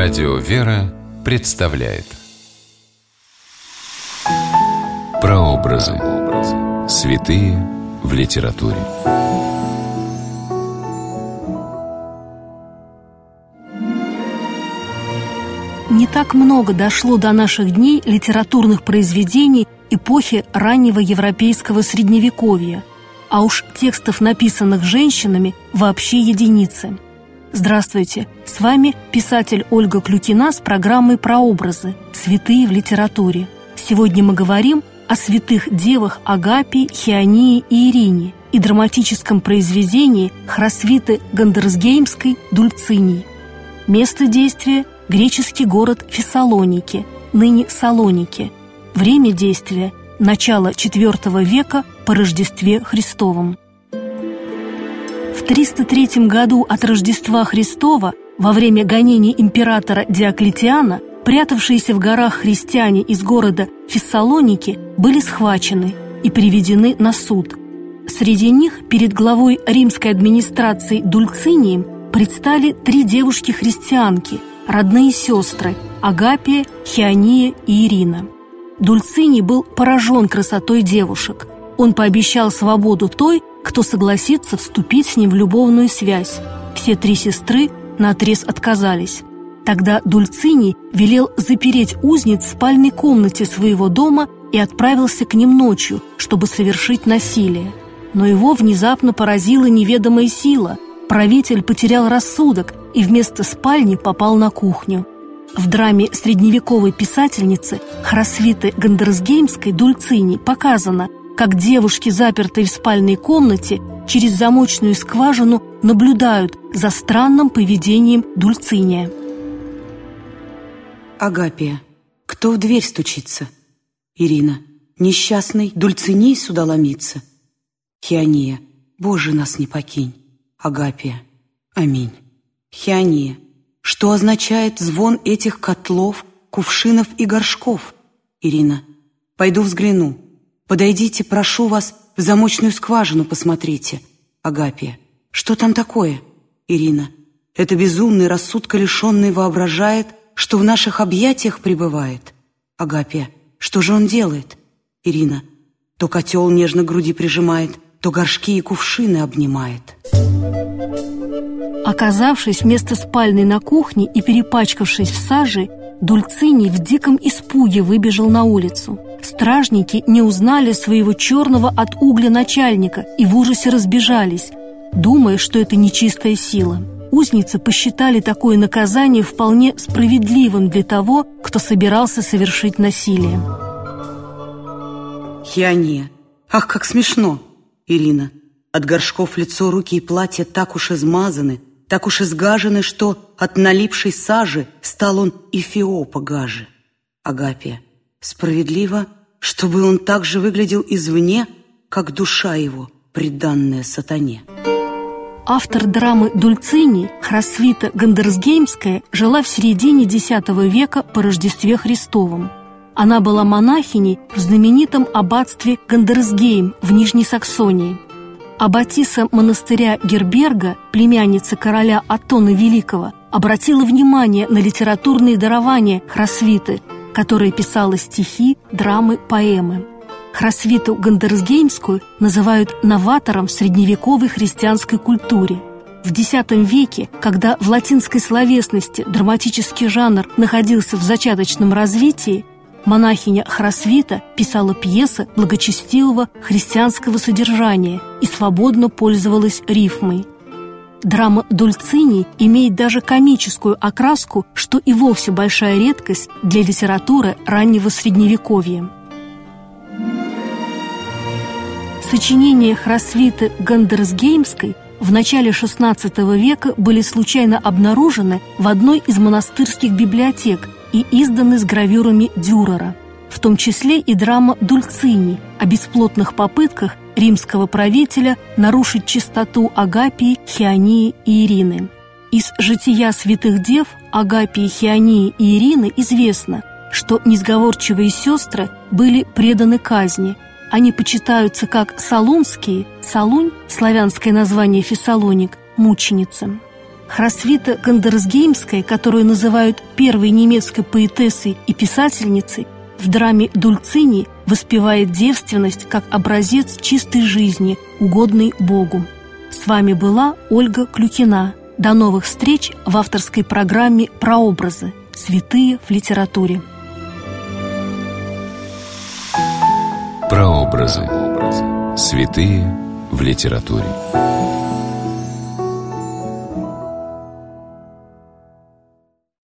Радио «Вера» представляет Прообразы. Святые в литературе. Не так много дошло до наших дней литературных произведений эпохи раннего европейского средневековья, а уж текстов, написанных женщинами, вообще единицы – Здравствуйте! С вами писатель Ольга Клюкина с программой «Прообразы. Святые в литературе». Сегодня мы говорим о святых девах Агапии, Хионии и Ирине и драматическом произведении Хросвиты Гандерсгеймской «Дульцинии». Место действия – греческий город Фессалоники, ныне Салоники. Время действия – начало IV века по Рождестве Христовом. В 303 году от Рождества Христова, во время гонений императора Диоклетиана, прятавшиеся в горах христиане из города Фессалоники были схвачены и приведены на суд. Среди них перед главой римской администрации Дульцинием предстали три девушки-христианки, родные сестры Агапия, Хиония и Ирина. Дульциний был поражен красотой девушек. Он пообещал свободу той, кто согласится вступить с ним в любовную связь. Все три сестры наотрез отказались. Тогда Дульцини велел запереть узниц в спальной комнате своего дома и отправился к ним ночью, чтобы совершить насилие. Но его внезапно поразила неведомая сила. Правитель потерял рассудок и вместо спальни попал на кухню. В драме средневековой писательницы Хросвиты Гандерсгеймской Дульцини показано, как девушки, запертые в спальной комнате, через замочную скважину наблюдают за странным поведением Дульциния. Агапия, кто в дверь стучится? Ирина, несчастный Дульциний сюда ломится. Хиония, Боже, нас не покинь. Агапия, аминь. Хиония, что означает звон этих котлов, кувшинов и горшков? Ирина, пойду взгляну. Подойдите, прошу вас, в замочную скважину посмотрите. Агапия. Что там такое? Ирина. Это безумный, рассудка лишенный воображает, что в наших объятиях пребывает. Агапия. Что же он делает? Ирина. То котел нежно груди прижимает, то горшки и кувшины обнимает. Оказавшись вместо спальной на кухне и перепачкавшись в саже, Дульциний в диком испуге выбежал на улицу. Стражники не узнали своего черного от угля начальника и в ужасе разбежались, думая, что это нечистая сила. Узницы посчитали такое наказание вполне справедливым для того, кто собирался совершить насилие. Хиония, ах, как смешно! Ирина, от горшков лицо, руки и платье так уж измазаны, так уж изгажены, что от налипшей сажи стал он эфиопа гаже. Агапия, справедливо, чтобы он также выглядел извне, как душа его, преданная сатане. Автор драмы Дульцини Хросвита Гандерсгеймская жила в середине X века по Рождестве Христовом. Она была монахиней в знаменитом аббатстве Гандерсгейм в Нижней Саксонии – Аббатисса монастыря Герберга, племянница короля Оттона Великого, обратила внимание на литературные дарования Хросвиты, которая писала стихи, драмы, поэмы. Хросвиту Гандерсгеймскую называют новатором в средневековой христианской культуре. В X веке, когда в латинской словесности драматический жанр находился в зачаточном развитии, монахиня Хросвита писала пьесы благочестивого христианского содержания и свободно пользовалась рифмой. Драма Дульцини имеет даже комическую окраску, что и вовсе большая редкость для литературы раннего Средневековья. Сочинения Хросвиты Гандерсгеймской в начале XVI века были случайно обнаружены в одной из монастырских библиотек и изданы с гравюрами Дюрера, в том числе и драма «Дульцини» о бесплотных попытках римского правителя нарушить чистоту Агапии, Хионии и Ирины. Из «Жития святых дев» Агапии, Хионии и Ирины известно, что несговорчивые сестры были преданы казни. Они почитаются как салунские, салунь, славянское название Фессалоник, мученицы. Хросвита Гандерсгеймская, которую называют первой немецкой поэтессой и писательницей, в драме «Дульцини» воспевает девственность как образец чистой жизни, угодной Богу. С вами была Ольга Клюкина. До новых встреч в авторской программе «Прообразы. Святые в литературе». Прообразы. Святые в литературе.